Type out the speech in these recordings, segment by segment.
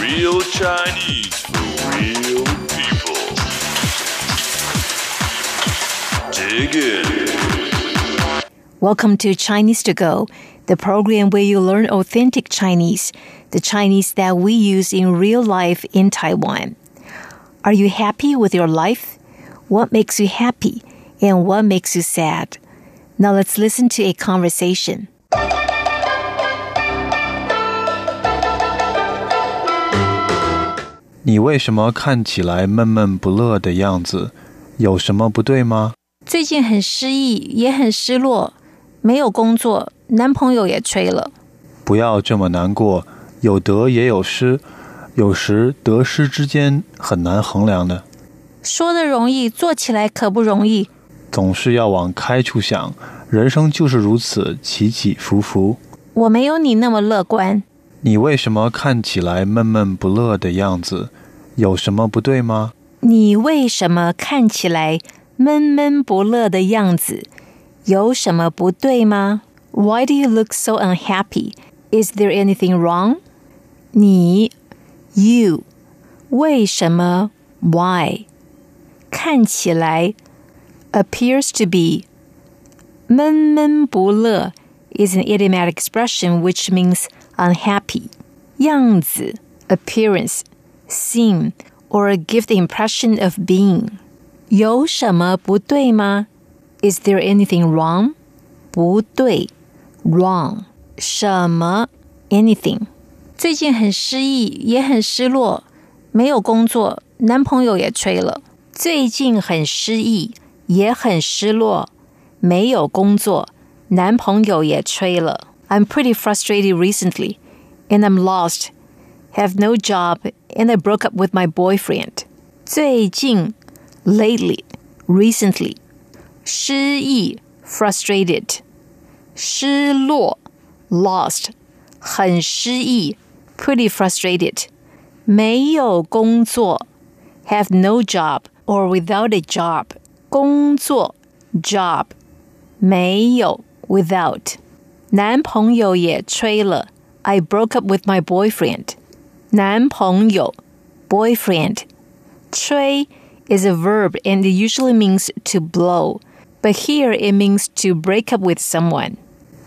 Real Chinese for real people. Dig in. Welcome to Chinese to Go, the program where you learn authentic Chinese, the Chinese that we use in real life in Taiwan. Are you happy with your life? What makes you happy and what makes you sad? Now let's listen to a conversation. 你为什么看起来闷闷不乐的样子？有什么不对吗？最近很失意，也很失落，没有工作，男朋友也吹了。不要这么难过，有得也有失，有时得失之间很难衡量的。说的容易，做起来可不容易。总是要往开处想，人生就是如此，起起伏伏。我没有你那么乐观。你为什么看起来闷闷不乐的样子？有什么不对吗？你为什么看起来闷闷不乐的样子？有什么不对吗？Why do you look so unhappy? Is there anything wrong? 你，you，为什么？Why？看起来，appears to be，闷闷不乐 is an idiomatic expression which means unhappy. 样子 appearance, seem, or give the impression of being. 有什么不对吗? Is there anything wrong? 不对 wrong. 什么 anything. 最近很失意，也很失落，没有工作，男朋友也吹了。最近很失意，也很失落，没有工作，男朋友也吹了。I'm pretty frustrated recently, and I'm lost. Have no job, and I broke up with my boyfriend. 最近 lately, recently. 失意 frustrated. 失落 lost. 很失意 pretty frustrated. 没有工作 have no job or without a job. 工作 job. 没有 without. 男朋友也吹了。I broke up with my boyfriend. 男朋友 boyfriend. 吹 is a verb and it usually means to blow, but here it means to break up with someone.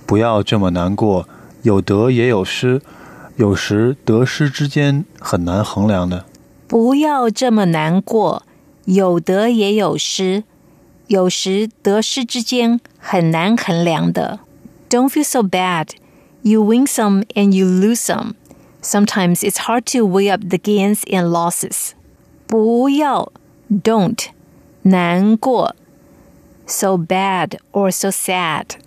不要这么难过，有得也有失，有时得失之间很难衡量的。不要这么难过，有得也有失，有时得失之间很难衡量的。Don't feel so bad. You win some and you lose some. Sometimes it's hard to weigh up the gains and losses. 不要 don't 难过 so bad or so sad.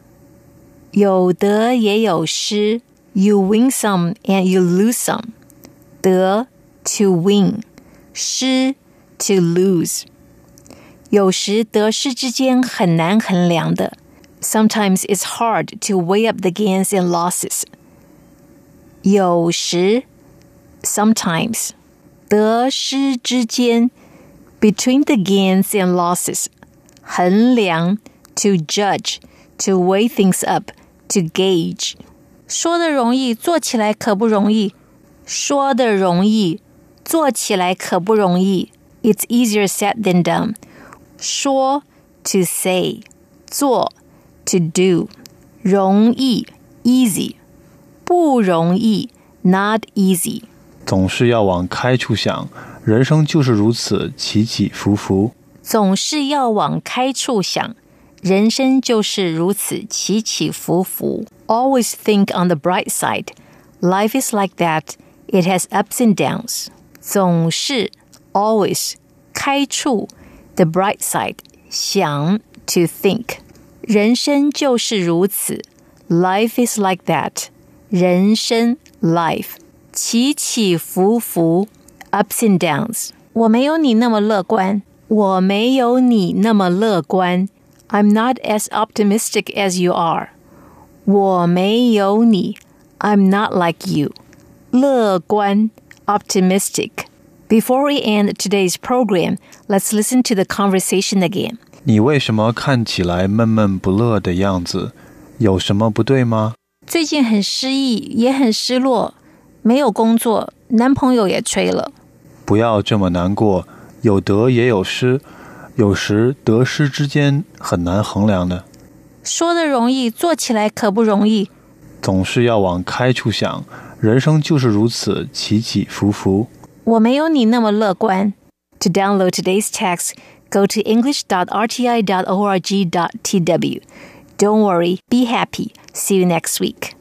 有得也有失 You win some and you lose some. 得 to win 失 to lose. 有时得失之间很难衡量的。Sometimes it's hard to weigh up the gains and losses. 有时 sometimes 得失之间 between the gains and losses 衡量 to judge to weigh things up to gauge 说的容易，做起来可不容易。说的容易，做起来可不容易。It's easier said than done. 说 to say 做 to do 容易 easy 不容易 not easy 总是要往开处想，人生就是如此，起起伏伏。总是要往开处想，人生就是如此起起伏伏。Always think on the bright side. Life is like that. It has ups and downs. 总是 always 开处 the bright side 想 to think 人生就是如此，Life is like that。 人生 life 起起伏伏，ups and downs。我没有你那么乐观，我没有你那么乐观。I'm not as optimistic as you are。我没有你，I'm not like you。乐观 optimistic。Before we end today's program, let's listen to the conversation again. 你为什么看起来闷闷不乐的样子？有什么不对吗？ 最近很失意，也很失落，没有工作，男朋友也吹了。不要这么难过，有得也有失，有时得失之间很难衡量的。说的容易，做起来可不容易。总是要往开处想，人生就是如此起起伏伏。我没有你那么乐观。To download today's text, go to english.rti.org.tw. Don't worry, be happy. See you next week.